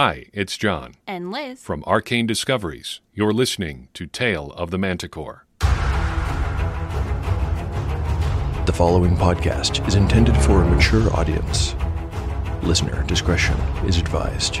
Hi, it's John. And Liz. From Arcane Discoveries. You're listening to Tale of the Manticore. The following podcast is intended for a mature audience. Listener discretion is advised.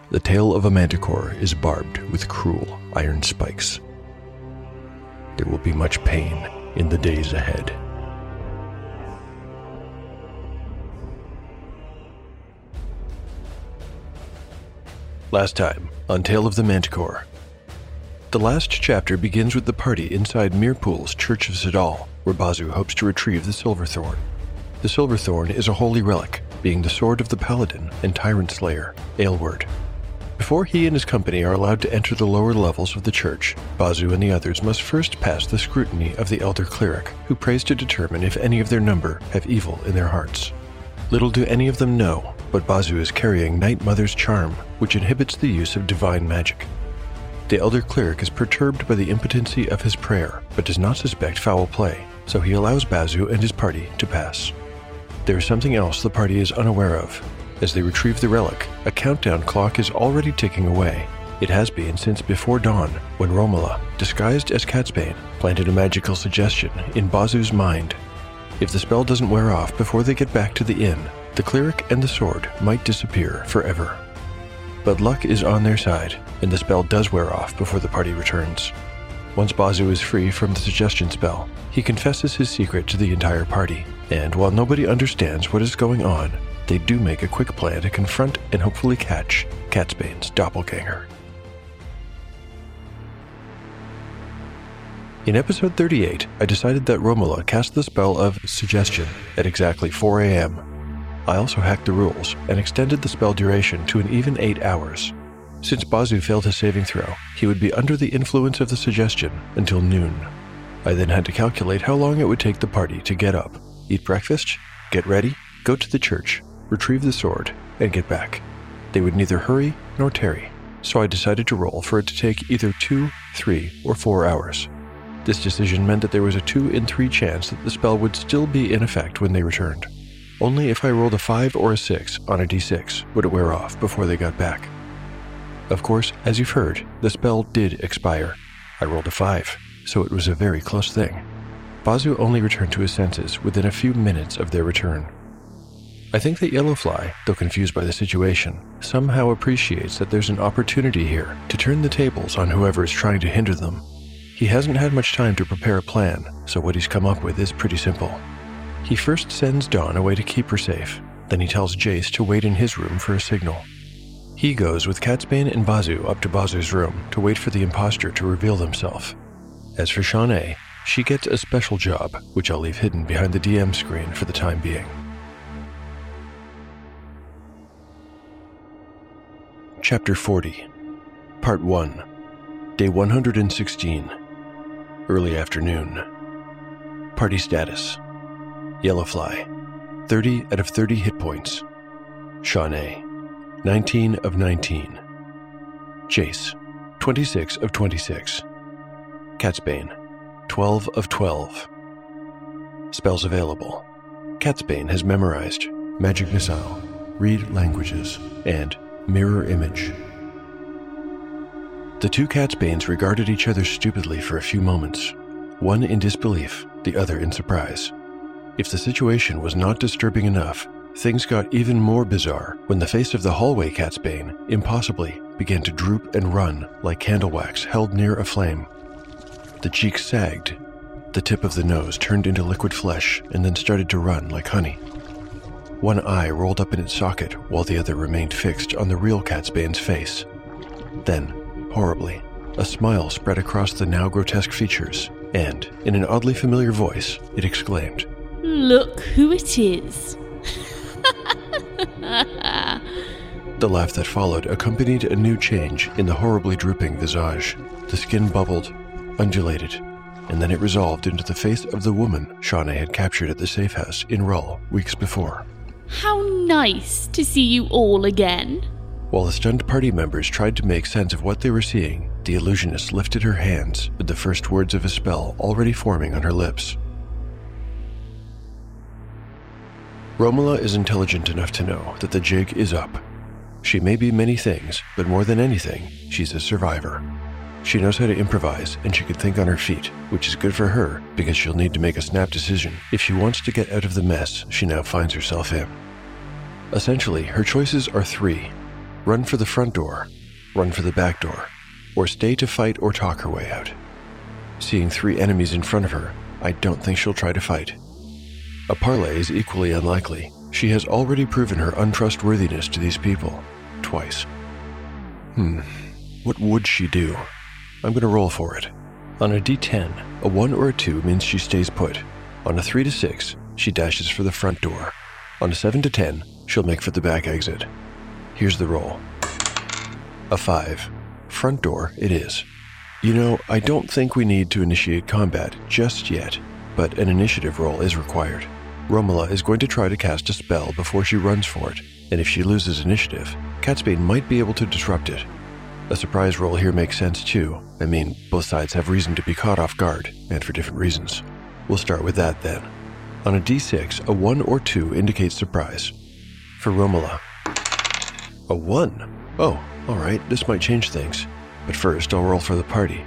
the tail of a manticore is barbed with cruel iron spikes. There will be much pain in the days ahead. Last time on Tale of the Manticore. The last chapter begins with the party inside Mirpool's Church of Sidal, where Bazu hopes to retrieve the Silverthorn. The Silverthorn is a holy relic, being the sword of the paladin and tyrant slayer, Aylward. Before he and his company are allowed to enter the lower levels of the church, Bazu and the others must first pass the scrutiny of the elder cleric, who prays to determine if any of their number have evil in their hearts. Little do any of them know, but Bazu is carrying Night Mother's charm, which inhibits the use of divine magic. The elder cleric is perturbed by the impotency of his prayer, but does not suspect foul play, so he allows Bazu and his party to pass. There is something else the party is unaware of. As they retrieve the relic, a countdown clock is already ticking away. It has been since before dawn, when Romola, disguised as Catsbane, planted a magical suggestion in Bazu's mind. If the spell doesn't wear off before they get back to the inn, the cleric and the sword might disappear forever. But luck is on their side, and the spell does wear off before the party returns. Once Bazu is free from the suggestion spell, he confesses his secret to the entire party, and while nobody understands what is going on, they do make a quick plan to confront and hopefully catch Catsbane's doppelganger. In episode 38, I decided that Romola cast the spell of Suggestion at exactly 4 a.m. I also hacked the rules and extended the spell duration to an even 8 hours. Since Bazu failed his saving throw, he would be under the influence of the suggestion until noon. I then had to calculate how long it would take the party to get up, eat breakfast, get ready, go to the church, retrieve the sword, and get back. They would neither hurry nor tarry, so I decided to roll for it to take either two, three, or four hours. This decision meant that there was a 2 in 3 chance that the spell would still be in effect when they returned. Only if I rolled a 5 or a 6 on a d6 would it wear off before they got back. Of course, as you've heard, the spell did expire. I rolled a 5, so it was a very close thing. Bazu only returned to his senses within a few minutes of their return. I think that Yellowfly, though confused by the situation, somehow appreciates that there's an opportunity here to turn the tables on whoever is trying to hinder them. He hasn't had much time to prepare a plan, so what he's come up with is pretty simple. He first sends Dawn away to keep her safe, then he tells Jace to wait in his room for a signal. He goes with Catsbane and Bazu up to Bazu's room to wait for the impostor to reveal himself. As for Shawnee, she gets a special job, which I'll leave hidden behind the DM screen for the time being. Chapter 40, Part 1, Day 116, Early Afternoon. Party status Yellowfly, 30 out of 30 hit points. Shawnee, 19 of 19. Jace, 26 of 26. Catsbane, 12 of 12. Spells available. Catsbane has memorized Magic Missile, Read Languages, and Mirror Image. The two Catsbanes regarded each other stupidly for a few moments, one in disbelief, the other in surprise. If the situation was not disturbing enough, things got even more bizarre when the face of the hallway Catsbane impossibly began to droop and run like candle wax held near a flame. The cheeks sagged, the tip of the nose turned into liquid flesh and then started to run like honey. One eye rolled up in its socket while the other remained fixed on the real Catsbane's face. Then, horribly, A smile spread across the now grotesque features, and, in an oddly familiar voice, it exclaimed, Look who it is. The laugh that followed accompanied a new change in the horribly drooping visage. The skin bubbled, undulated, and then it resolved into the face of the woman Shawnee had captured at the safe house in Rull weeks before. How nice to see you all again. While the stunned party members tried to make sense of what they were seeing, the illusionist lifted her hands with the first words of a spell already forming on her lips. Romola is intelligent enough to know that the jig is up. She may be many things, but more than anything, she's a survivor. She knows how to improvise and she can think on her feet, which is good for her because she'll need to make a snap decision if she wants to get out of the mess she now finds herself in. Essentially, her choices are three run for the front door, run for the back door, or stay to fight or talk her way out. Seeing three enemies in front of her, I don't think she'll try to fight. A parley is equally unlikely. She has already proven her untrustworthiness to these people, twice. Hmm, what would she do? I'm going to roll for it. On a d10, a 1 or a 2 means she stays put. On a 3 to 6, she dashes for the front door. On a 7 to 10, she'll make for the back exit. Here's the roll a 5. Front door, it is. You know, I don't think we need to initiate combat just yet, but an initiative roll is required. Romola is going to try to cast a spell before she runs for it, and if she loses initiative, Catsbane might be able to disrupt it. A surprise roll here makes sense too. I mean, both sides have reason to be caught off guard, and for different reasons. We'll start with that then. On a d6, a 1 or 2 indicates surprise. For Romola, a 1. Oh, alright, this might change things. But first, I'll roll for the party.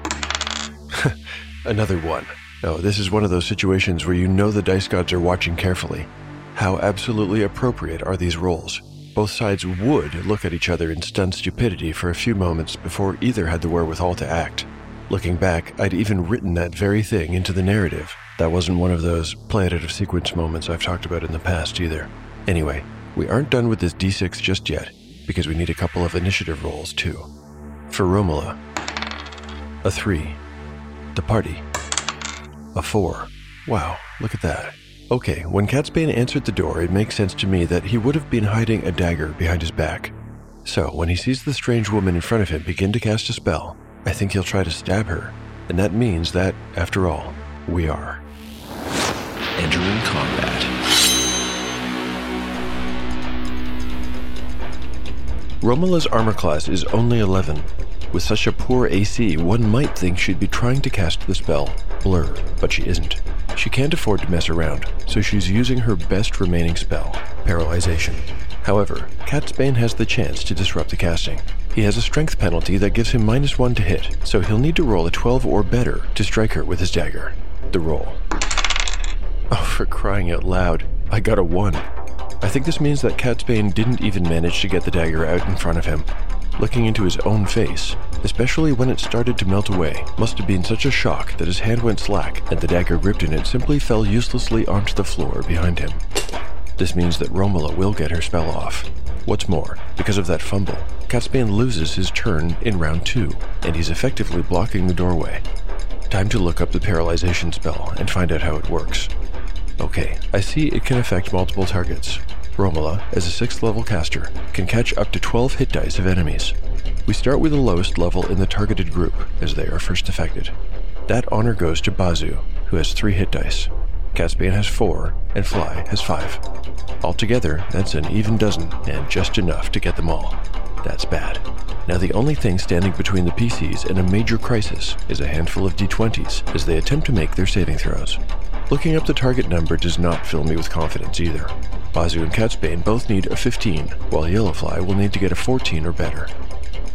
Another 1. Oh, this is one of those situations where you know the dice gods are watching carefully. How absolutely appropriate are these rolls? Both sides would look at each other in stunned stupidity for a few moments before either had the wherewithal to act. Looking back, I'd even written that very thing into the narrative. That wasn't one of those play it out of sequence moments I've talked about in the past either. Anyway, we aren't done with this d6 just yet, because we need a couple of initiative rolls too. For Romola, a 3. The party, a 4. Wow, look at that. Okay, when Catsbane answered the door, it makes sense to me that he would have been hiding a dagger behind his back. So, when he sees the strange woman in front of him begin to cast a spell, I think he'll try to stab her. And that means that, after all, we are. Entering combat. Romola's armor class is only 11. With such a poor AC, one might think she'd be trying to cast the spell Blur, but she isn't. She can't afford to mess around, so she's using her best remaining spell, Paralyzation. However, Catsbane has the chance to disrupt the casting. He has a strength penalty that gives him minus one to hit, so he'll need to roll a 12 or better to strike her with his dagger. The roll. Oh, for crying out loud, I got a 1. I think this means that Catsbane didn't even manage to get the dagger out in front of him. Looking into his own face, especially when it started to melt away, must have been such a shock that his hand went slack and the dagger gripped in it simply fell uselessly onto the floor behind him. This means that Romola will get her spell off. What's more, because of that fumble, Catsbane loses his turn in round two, and he's effectively blocking the doorway. Time to look up the paralyzation spell and find out how it works. Okay, I see it can affect multiple targets. Romola, as a 6th level caster, can catch up to 12 hit dice of enemies. We start with the lowest level in the targeted group, as they are first affected. That honor goes to Bazu, who has 3 hit dice. Catsbane has 4, and Fly has 5. Altogether, that's an even dozen, and just enough to get them all. That's bad. Now, the only thing standing between the PCs and a major crisis is a handful of d20s as they attempt to make their saving throws. Looking up the target number does not fill me with confidence either. Bazu and Catsbane both need a 15, while Yellowfly will need to get a 14 or better.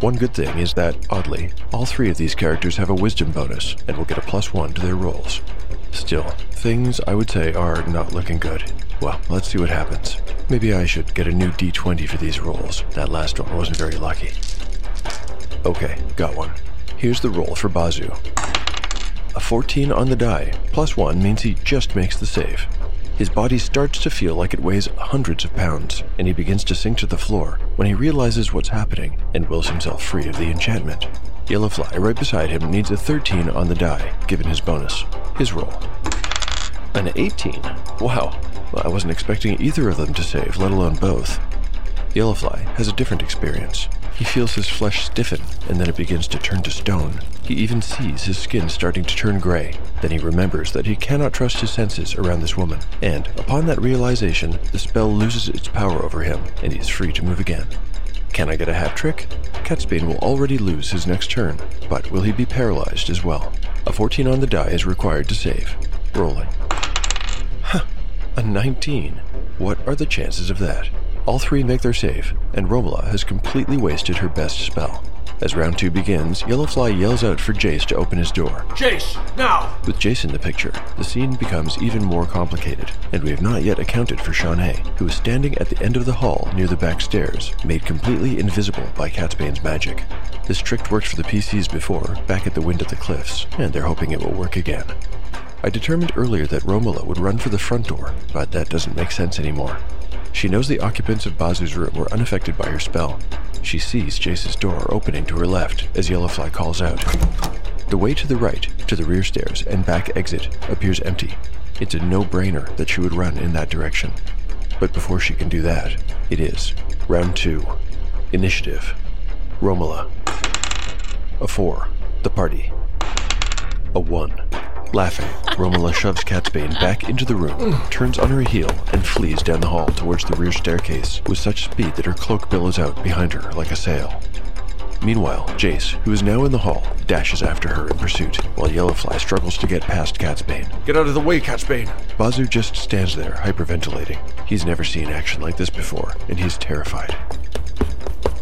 One good thing is that, oddly, all three of these characters have a wisdom bonus and will get a plus one to their rolls. Still, things I would say are not looking good. Well, let's see what happens. Maybe I should get a new d20 for these rolls. That last one wasn't very lucky. Okay, got one. Here's the roll for Bazu. A 14 on the die, plus 1 means he just makes the save. His body starts to feel like it weighs hundreds of pounds, and he begins to sink to the floor when he realizes what's happening and wills himself free of the enchantment. Yellowfly, right beside him, needs a 13 on the die, given his bonus. His roll. An 18. Wow. Well, I wasn't expecting either of them to save, let alone both. Yellowfly has a different experience. He feels his flesh stiffen, and then it begins to turn to stone. He even sees his skin starting to turn gray. Then he remembers that he cannot trust his senses around this woman, and upon that realization, the spell loses its power over him, and he is free to move again. Can I get a hat trick? Catsbane will already lose his next turn, but will he be paralyzed as well? A 14 on the die is required to save. Rolling. Huh, a 19. What are the chances of that? All three make their save, and Romola has completely wasted her best spell. As round two begins, Yellowfly yells out for Jace to open his door. Jace, now! With Jace in the picture, the scene becomes even more complicated, and we have not yet accounted for Shawnee, who is standing at the end of the hall near the back stairs, made completely invisible by Catsbane's magic. This trick worked for the PCs before, back at the Wind at the Cliffs, and they're hoping it will work again. I determined earlier that Romola would run for the front door, but that doesn't make sense anymore. She knows the occupants of Bazu's room were unaffected by her spell. She sees Jace's door opening to her left as Yellowfly calls out. The way to the right, to the rear stairs and back exit, appears empty. It's a no brainer that she would run in that direction. But before she can do that, it is round two. Initiative. Romola. A four. The party. A one. Laughing, Romola shoves Catsbane back into the room, turns on her heel, and flees down the hall towards the rear staircase with such speed that her cloak billows out behind her like a sail. Meanwhile, Jace, who is now in the hall, dashes after her in pursuit, while Yellowfly struggles to get past Catsbane. Get out of the way, Catsbane! Bazu just stands there, hyperventilating. He's never seen action like this before, and he's terrified.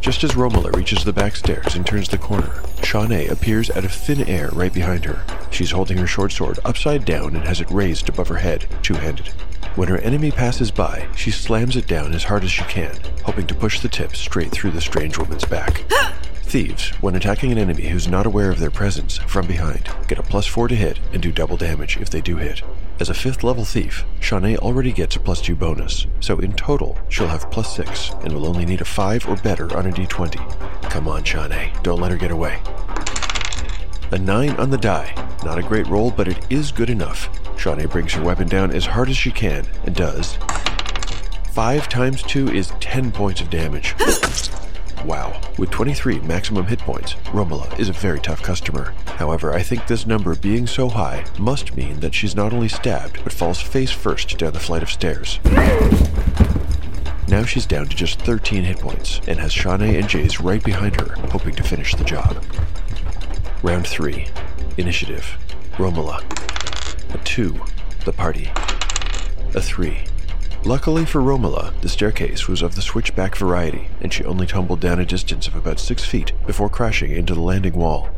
Just as Romola reaches the back stairs and turns the corner, Shawnee appears out of thin air right behind her. She's holding her short sword upside down and has it raised above her head, two-handed. When her enemy passes by, she slams it down as hard as she can, hoping to push the tip straight through the strange woman's back. Thieves, when attacking an enemy who's not aware of their presence from behind, get a plus 4 to hit and do double damage if they do hit. As a 5th level thief, Shawnee already gets a plus 2 bonus, so in total, she'll have plus 6 and will only need a 5 or better on a d20. Come on, Shawnee, don't let her get away. A 9 on the die. Not a great roll, but it is good enough. Shawnee brings her weapon down as hard as she can and does. 5 times 2 is 10 points of damage. Wow. With 23 maximum hit points, Romola is a very tough customer. However, I think this number being so high must mean that she's not only stabbed, but falls face first down the flight of stairs. Now she's down to just 13 hit points, and has Shawnee and Jace right behind her, hoping to finish the job. Round 3. Initiative. Romola. A 2. The party. A 3. Luckily for Romola, the staircase was of the switchback variety, and she only tumbled down a distance of about six feet before crashing into the landing wall.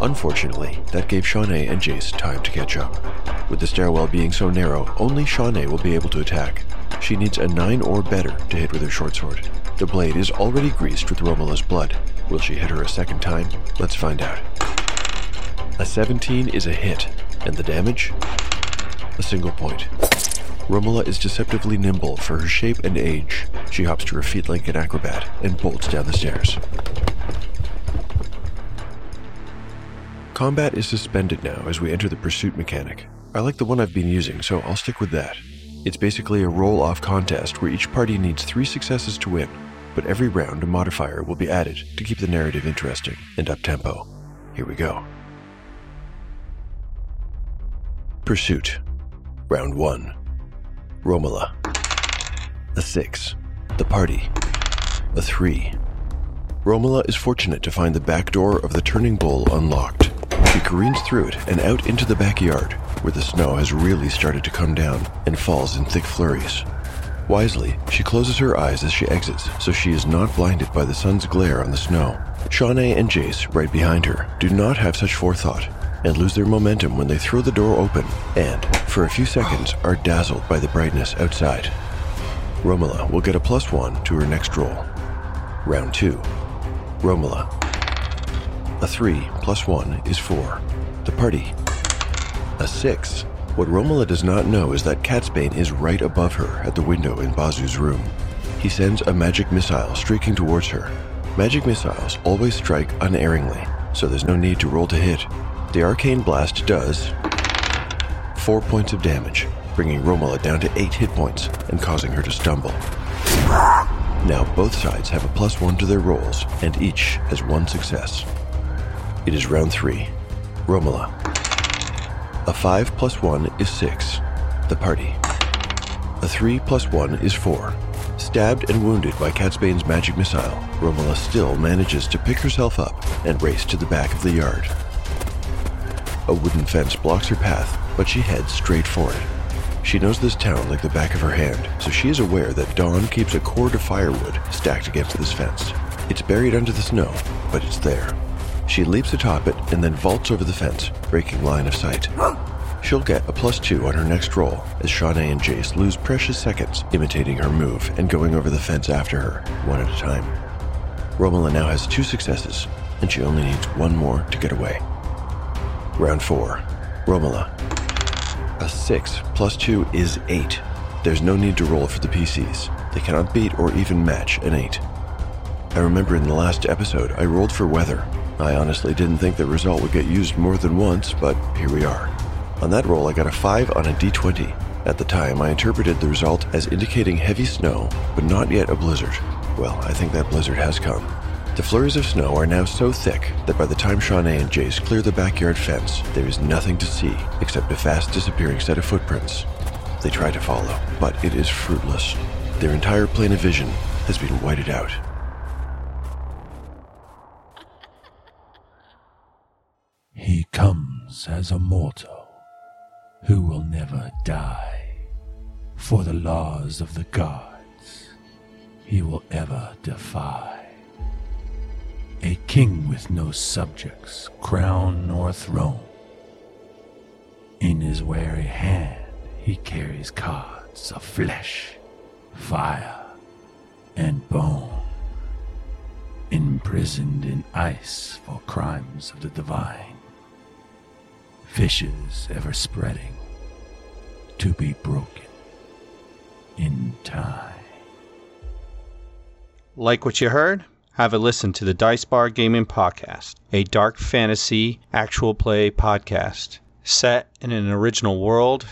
Unfortunately, that gave Shawnee and Jace time to catch up. With the stairwell being so narrow, only Shawnee will be able to attack. She needs a 9 or better to hit with her short sword. The blade is already greased with Romola's blood. Will she hit her a second time? Let's find out. A 17 is a hit, and the damage? A single point. Romola is deceptively nimble for her shape and age. She hops to her feet like an acrobat and bolts down the stairs. Combat is suspended now as we enter the pursuit mechanic. I like the one I've been using, so I'll stick with that. It's basically a roll off contest where each party needs three successes to win, but every round a modifier will be added to keep the narrative interesting and up tempo. Here we go. Pursuit. Round 1. Romola. A 6. The party. A 3. Romola is fortunate to find the back door of the turning bowl unlocked. She careens through it and out into the backyard, where the snow has really started to come down and falls in thick flurries. Wisely, she closes her eyes as she exits, so she is not blinded by the sun's glare on the snow. Shawnee and Jace, right behind her, do not have such forethought and lose their momentum when they throw the door open and, for a few seconds, are dazzled by the brightness outside. Romola will get a plus one to her next roll. Round two. Romola. A three plus one is four. The party. A six. What Romola does not know is that Catsbane is right above her at the window in Bazu's room. He sends a magic missile streaking towards her. Magic missiles always strike unerringly, so there's no need to roll to hit. The arcane blast does 4 points of damage, bringing Romola down to 8 hit points and causing her to stumble. Now both sides have a plus 1 to their rolls, and each has one success. It is round 3. Romola. A 5 plus 1 is 6. The party. A 3 plus 1 is 4. Stabbed and wounded by Catsbane's magic missile, Romola still manages to pick herself up and race to the back of the yard. A wooden fence blocks her path, but she heads straight for it. She knows this town like the back of her hand, so she is aware that Dawn keeps a cord of firewood stacked against this fence. It's buried under the snow, but it's there. She leaps atop it and then vaults over the fence, breaking line of sight. She'll get a plus two on her next roll as Shawnee and Jace lose precious seconds imitating her move and going over the fence after her, one at a time. Romola now has two successes, and she only needs one more to get away. Round four. Romola. A six plus two is eight. There's no need to roll for the PCs. They cannot beat or even match an eight. I remember in the last episode I rolled for weather. I honestly didn't think the result would get used more than once, but here we are. On that roll, I got a 5 on a d20. At the time, I interpreted the result as indicating heavy snow, but not yet a blizzard. Well, I think that blizzard has come. The flurries of snow are now so thick that by the time Shawnee and Jace clear the backyard fence, there is nothing to see except a fast disappearing set of footprints. They try to follow, but it is fruitless. Their entire plane of vision has been whited out. He comes as a mortal who will never die. For the laws of the gods he will ever defy. A king with no subjects, crown nor throne. In his wary hand he carries cards of flesh, fire, and bone. Imprisoned in ice for crimes of the divine fishes ever spreading to be broken in time. Like what you heard? Have a listen to the Dice Bar Gaming Podcast, a dark fantasy actual play podcast set in an original world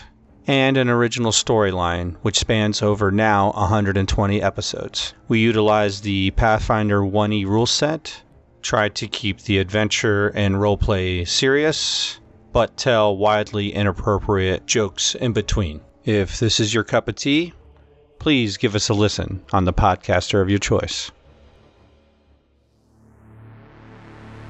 and an original storyline which spans over now 120 episodes. We utilize the Pathfinder 1E rule set, try to keep the adventure and roleplay serious, but tell widely inappropriate jokes in between. If this is your cup of tea, please give us a listen on the podcaster of your choice.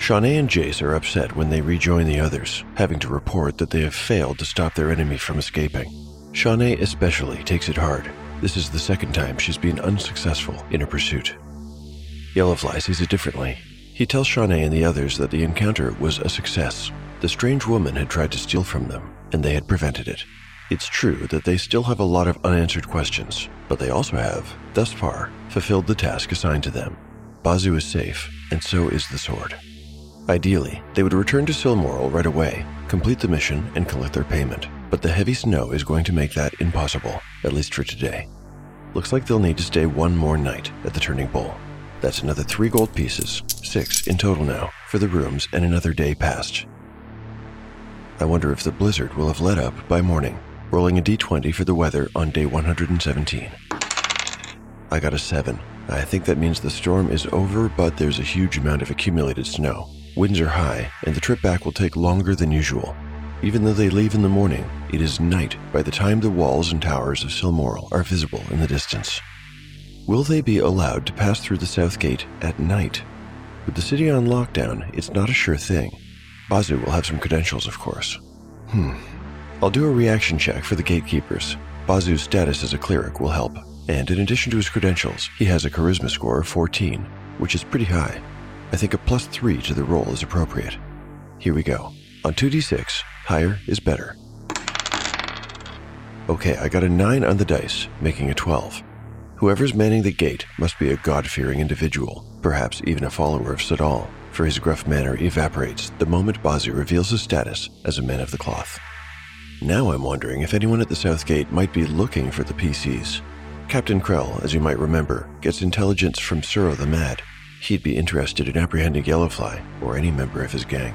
Shawnee and Jace are upset when they rejoin the others, having to report that they have failed to stop their enemy from escaping. Shawnee especially takes it hard. This is the second time she's been unsuccessful in her pursuit. Yellowfly sees it differently. He tells Shawnee and the others that the encounter was a success. The strange woman had tried to steal from them, and they had prevented it. It's true that they still have a lot of unanswered questions, but they also have, thus far, fulfilled the task assigned to them. Bazu is safe, and so is the sword. Ideally, they would return to Silmoral right away, complete the mission, and collect their payment. But the heavy snow is going to make that impossible, at least for today. Looks like they'll need to stay one more night at the Turning Bowl. That's another three gold pieces, six in total now, for the rooms and another day past. I wonder if the blizzard will have let up by morning, rolling a d20 for the weather on day 117. I got a 7. I think that means the storm is over, but there's a huge amount of accumulated snow. Winds are high, and the trip back will take longer than usual. Even though they leave in the morning, it is night by the time the walls and towers of Silmoral are visible in the distance. Will they be allowed to pass through the south gate at night? With the city on lockdown, it's not a sure thing. Bazu will have some credentials, of course. Hmm. I'll do a reaction check for the gatekeepers. Bazu's status as a cleric will help, and in addition to his credentials, he has a charisma score of 14, which is pretty high. I think a plus 3 to the roll is appropriate. Here we go. On 2d6, higher is better. Okay, I got a 9 on the dice, making a 12. Whoever's manning the gate must be a God fearing individual, perhaps even a follower of Sadal, for his gruff manner evaporates the moment Bazu reveals his status as a man of the cloth. Now I'm wondering if anyone at the South Gate might be looking for the PCs. Captain Krell, as you might remember, gets intelligence from Suro the Mad. He'd be interested in apprehending Yellowfly or any member of his gang.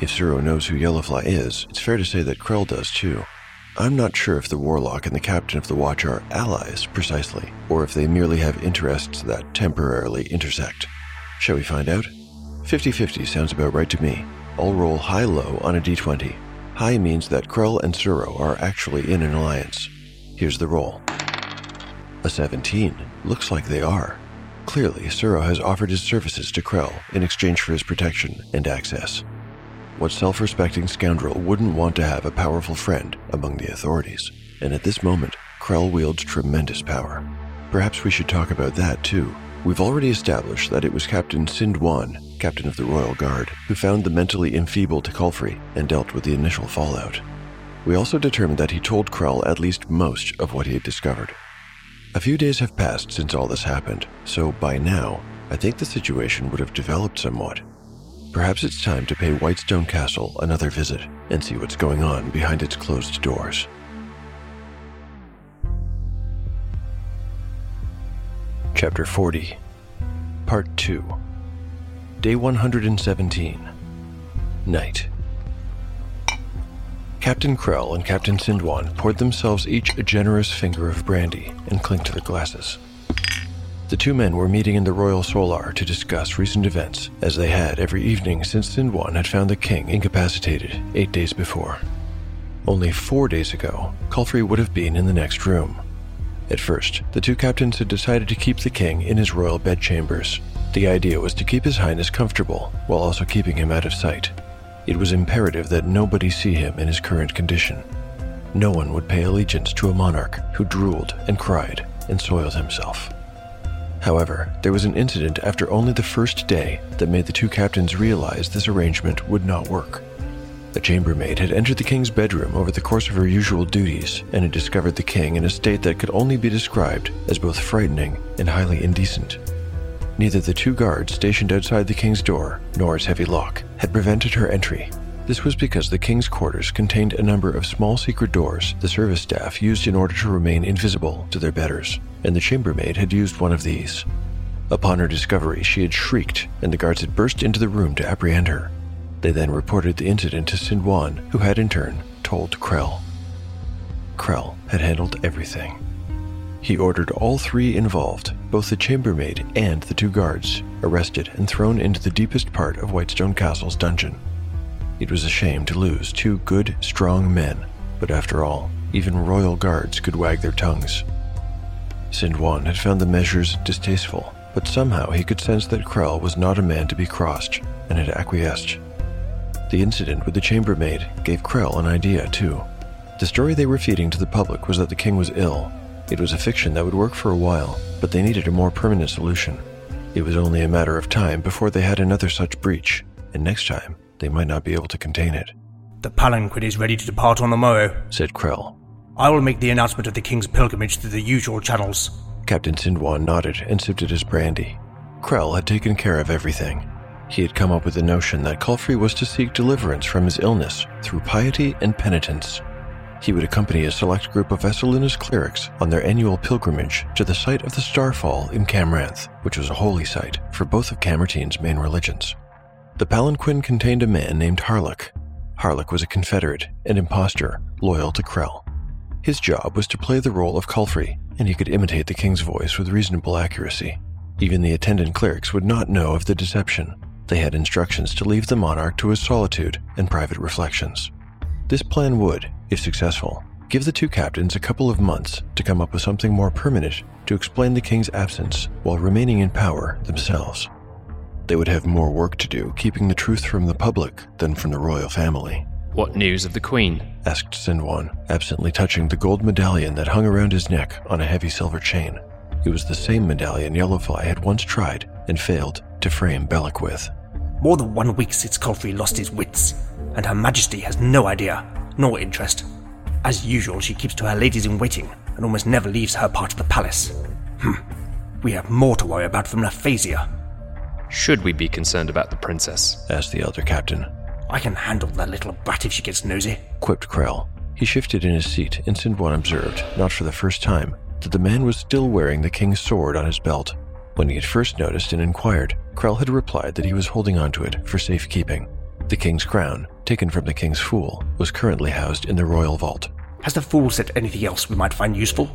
If Suro knows who Yellowfly is, it's fair to say that Krell does too. I'm not sure if the Warlock and the Captain of the Watch are allies precisely, or if they merely have interests that temporarily intersect. Shall we find out? 50 50 sounds about right to me. I'll roll high low on a d20. High means that Krell and Suro are actually in an alliance. Here's the roll. A 17. Looks like they are. Clearly, Suro has offered his services to Krell in exchange for his protection and access. What self respecting scoundrel wouldn't want to have a powerful friend among the authorities? And at this moment, Krell wields tremendous power. Perhaps we should talk about that too. We've already established that it was Captain Sindwan, captain of the Royal Guard, who found the mentally enfeebled Kulfrey and dealt with the initial fallout. We also determined that he told Krell at least most of what he had discovered. A few days have passed since all this happened, so by now, I think the situation would have developed somewhat. Perhaps it's time to pay Whitestone Castle another visit and see what's going on behind its closed doors. Chapter 40, Part 2, Day 117, Night. Captain Krell and Captain Sindwan poured themselves each a generous finger of brandy and clinked their glasses. The two men were meeting in the Royal Solar to discuss recent events, as they had every evening since Sindwan had found the king incapacitated eight days before. Only four days ago, Kulfrey would have been in the next room. At first, the two captains had decided to keep the king in his royal bedchambers. The idea was to keep His Highness comfortable while also keeping him out of sight. It was imperative that nobody see him in his current condition. No one would pay allegiance to a monarch who drooled and cried and soiled himself. However, there was an incident after only the first day that made the two captains realize this arrangement would not work. A chambermaid had entered the king's bedroom over the course of her usual duties and had discovered the king in a state that could only be described as both frightening and highly indecent. Neither the two guards stationed outside the king's door nor its heavy lock had prevented her entry. This was because the king's quarters contained a number of small secret doors the service staff used in order to remain invisible to their betters, and the chambermaid had used one of these. Upon her discovery, she had shrieked, and the guards had burst into the room to apprehend her. They then reported the incident to Sindwan, who had in turn told Krell. Krell had handled everything. He ordered all three involved, both the chambermaid and the two guards, arrested and thrown into the deepest part of Whitestone Castle's dungeon. It was a shame to lose two good, strong men, but after all, even royal guards could wag their tongues. Sindwan had found the measures distasteful, but somehow he could sense that Krell was not a man to be crossed and had acquiesced. The incident with the chambermaid gave Krell an idea, too. The story they were feeding to the public was that the king was ill. It was a fiction that would work for a while, but they needed a more permanent solution. It was only a matter of time before they had another such breach, and next time they might not be able to contain it, The palanquin is ready to depart on the morrow. said Krell. I will make the announcement of the king's pilgrimage through the usual channels. Captain Sindwan nodded and sipped at his brandy. Krell had taken care of everything. He had come up with the notion that Kulfrey was to seek deliverance from his illness through piety and penitence. He would accompany a select group of Vesselinus clerics on their annual pilgrimage to the site of the Starfall in Camranth, which was a holy site for both of Camertine's main religions. The palanquin contained a man named Harlock. Harlock was a confederate and impostor loyal to Krell. His job was to play the role of Kulfrey, and he could imitate the king's voice with reasonable accuracy. Even the attendant clerics would not know of the deception. They had instructions to leave the monarch to his solitude and private reflections. This plan would, if successful, give the two captains a couple of months to come up with something more permanent to explain the king's absence while remaining in power themselves. They would have more work to do keeping the truth from the public than from the royal family. What news of the Queen? asked Sindwan, absently touching the gold medallion that hung around his neck on a heavy silver chain. It was the same medallion Yellowfly had once tried and failed to frame Belloc with. More than one week since Kulfrey lost his wits, and Her Majesty has no idea, nor interest. As usual, she keeps to her ladies in waiting and almost never leaves her part of the palace. Hmm. We have more to worry about from Naphasia. Should we be concerned about the princess? asked the elder captain. I can handle that little brat if she gets nosy. quipped Krell. He shifted in his seat, and Sindwan observed, not for the first time, that the man was still wearing the king's sword on his belt. When he had first noticed and inquired, Krell had replied that he was holding onto it for safekeeping. The king's crown, taken from the king's fool, was currently housed in the royal vault. Has the fool said anything else we might find useful?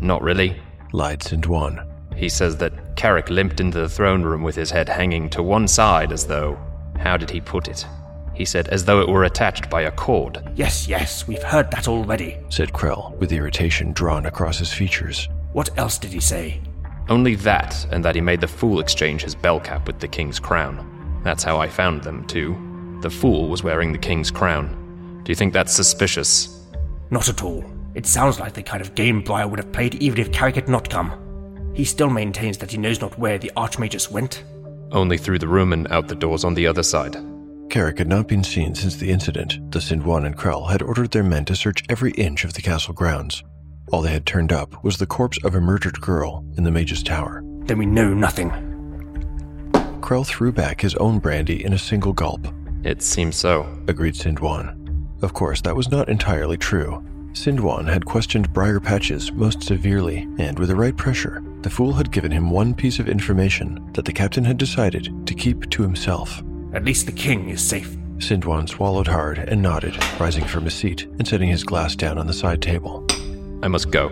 Not really. Lied Sindwan. He says that Carrick limped into the throne room with his head hanging to one side as though. How did he put it? He said, as though it were attached by a cord. Yes, yes, we've heard that already. said Krell, with irritation drawn across his features. What else did he say? Only that, and that he made the fool exchange his bell cap with the king's crown. That's how I found them, too. The fool was wearing the king's crown. Do you think that's suspicious? Not at all. It sounds like the kind of game Briar would have played even if Carrick had not come. He still maintains that he knows not where the Archmagus went. Only through the room and out the doors on the other side. Carrick had not been seen since the incident. The Sindwan and Krell had ordered their men to search every inch of the castle grounds. All they had turned up was the corpse of a murdered girl in the Mage's Tower. Then we know nothing. Krell threw back his own brandy in a single gulp. It seems so. Agreed Sindwan. Of course, that was not entirely true. Sindwan had questioned Briar Patches most severely, and with the right pressure, the fool had given him one piece of information that the captain had decided to keep to himself. At least the king is safe. Sindwan swallowed hard and nodded, rising from his seat and setting his glass down on the side table. I must go.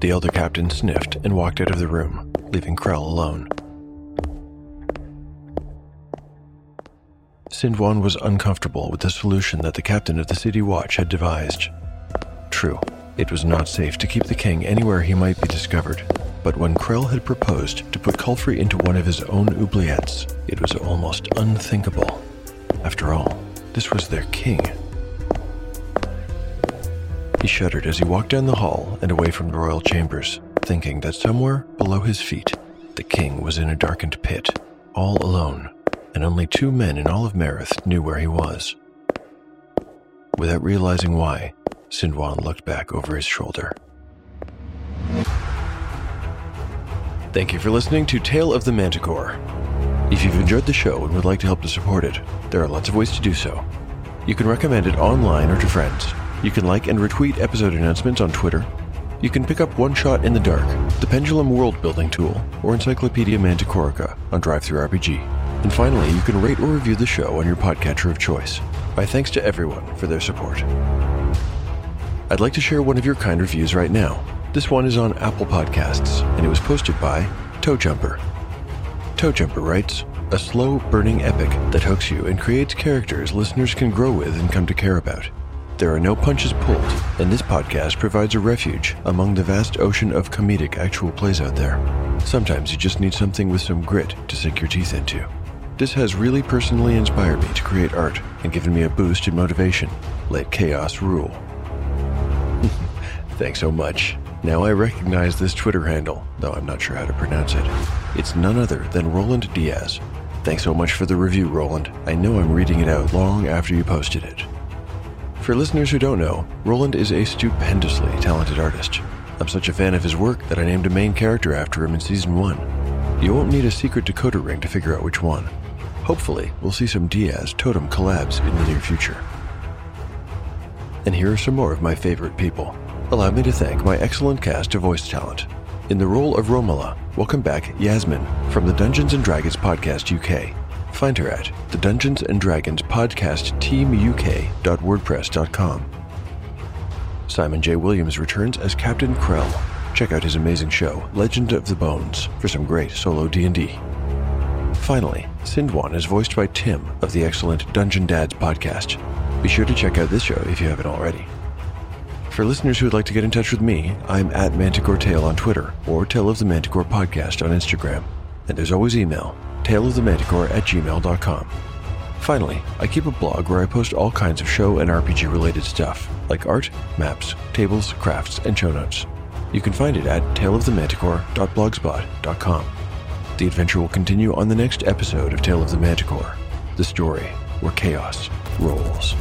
The elder captain sniffed and walked out of the room, leaving Krell alone. Sindwan was uncomfortable with the solution that the captain of the city watch had devised. True, it was not safe to keep the king anywhere he might be discovered, but when Krell had proposed to put Kulfrey into one of his own oubliettes, it was almost unthinkable. After all, this was their king. He shuddered as he walked down the hall and away from the royal chambers, thinking that somewhere below his feet, the king was in a darkened pit, all alone, and only two men in all of Marith knew where he was. Without realizing why, Sindwan looked back over his shoulder. Thank you for listening to Tale of the Manticore. If you've enjoyed the show and would like to help to support it, there are lots of ways to do so. You can recommend it online or to friends. You can like and retweet episode announcements on Twitter. You can pick up One Shot in the Dark, the Pendulum World Building Tool, or Encyclopedia Manticorica on DriveThruRPG. And finally, you can rate or review the show on your podcatcher of choice. My thanks to everyone for their support. I'd like to share one of your kind reviews right now. This one is on Apple Podcasts, and it was posted by Toe Jumper. Toe Jumper writes, a slow, burning epic that hooks you and creates characters listeners can grow with and come to care about. There are no punches pulled, and this podcast provides a refuge among the vast ocean of comedic actual plays out there. Sometimes you just need something with some grit to sink your teeth into. This has really personally inspired me to create art and given me a boost in motivation. Let chaos rule. Thanks so much. Now I recognize this Twitter handle, though I'm not sure how to pronounce it. It's none other than Roland Diaz. Thanks so much for the review, Roland. I know I'm reading it out long after you posted it. For listeners who don't know, Roland is a stupendously talented artist. I'm such a fan of his work that I named a main character after him in season 1. You won't need a secret decoder ring to figure out which one. Hopefully, we'll see some Diaz Totem collabs in the near future. And here are some more of my favorite people. Allow me to thank my excellent cast of voice talent. In the role of Romola, welcome back Yasmin from the Dungeons and Dragons Podcast UK. Find her at the Dungeons and Dragons Podcast Team UK.wordpress.com. Simon J. Williams returns as Captain Krell. Check out his amazing show, Legend of the Bones, for some great solo D&D. Finally, Sindwan is voiced by Tim of the excellent Dungeon Dads podcast. Be sure to check out this show if you haven't already. For listeners who would like to get in touch with me, I'm at Manticore Tale on Twitter or Tale of the Manticore Podcast on Instagram. And there's always email, taleofthemanticore at gmail.com. Finally, I keep a blog where I post all kinds of show and RPG related stuff, like art, maps, tables, crafts, and show notes. You can find it at taleofthemanticore.blogspot.com. The adventure will continue on the next episode of Tale of the Manticore, the story where chaos rolls.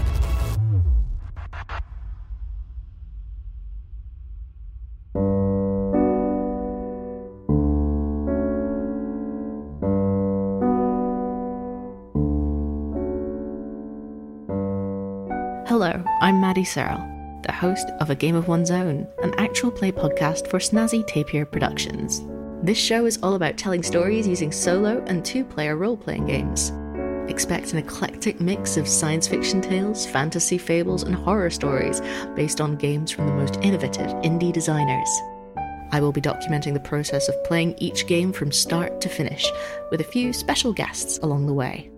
Hello, I'm Maddie Searle, the host of A Game of One's Own, an actual play podcast for Snazzy Tapir Productions. This show is all about telling stories using solo and two player role playing games. Expect an eclectic mix of science fiction tales, fantasy fables, and horror stories based on games from the most innovative indie designers. I will be documenting the process of playing each game from start to finish, with a few special guests along the way.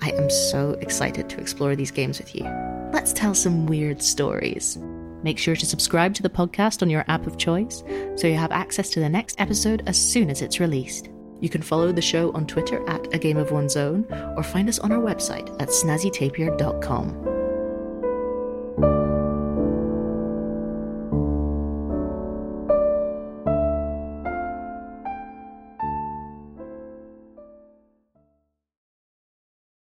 I am so excited to explore these games with you. Let's tell some weird stories. Make sure to subscribe to the podcast on your app of choice so you have access to the next episode as soon as it's released. You can follow the show on Twitter at A Game of One's Own or find us on our website at snazzytapier.com.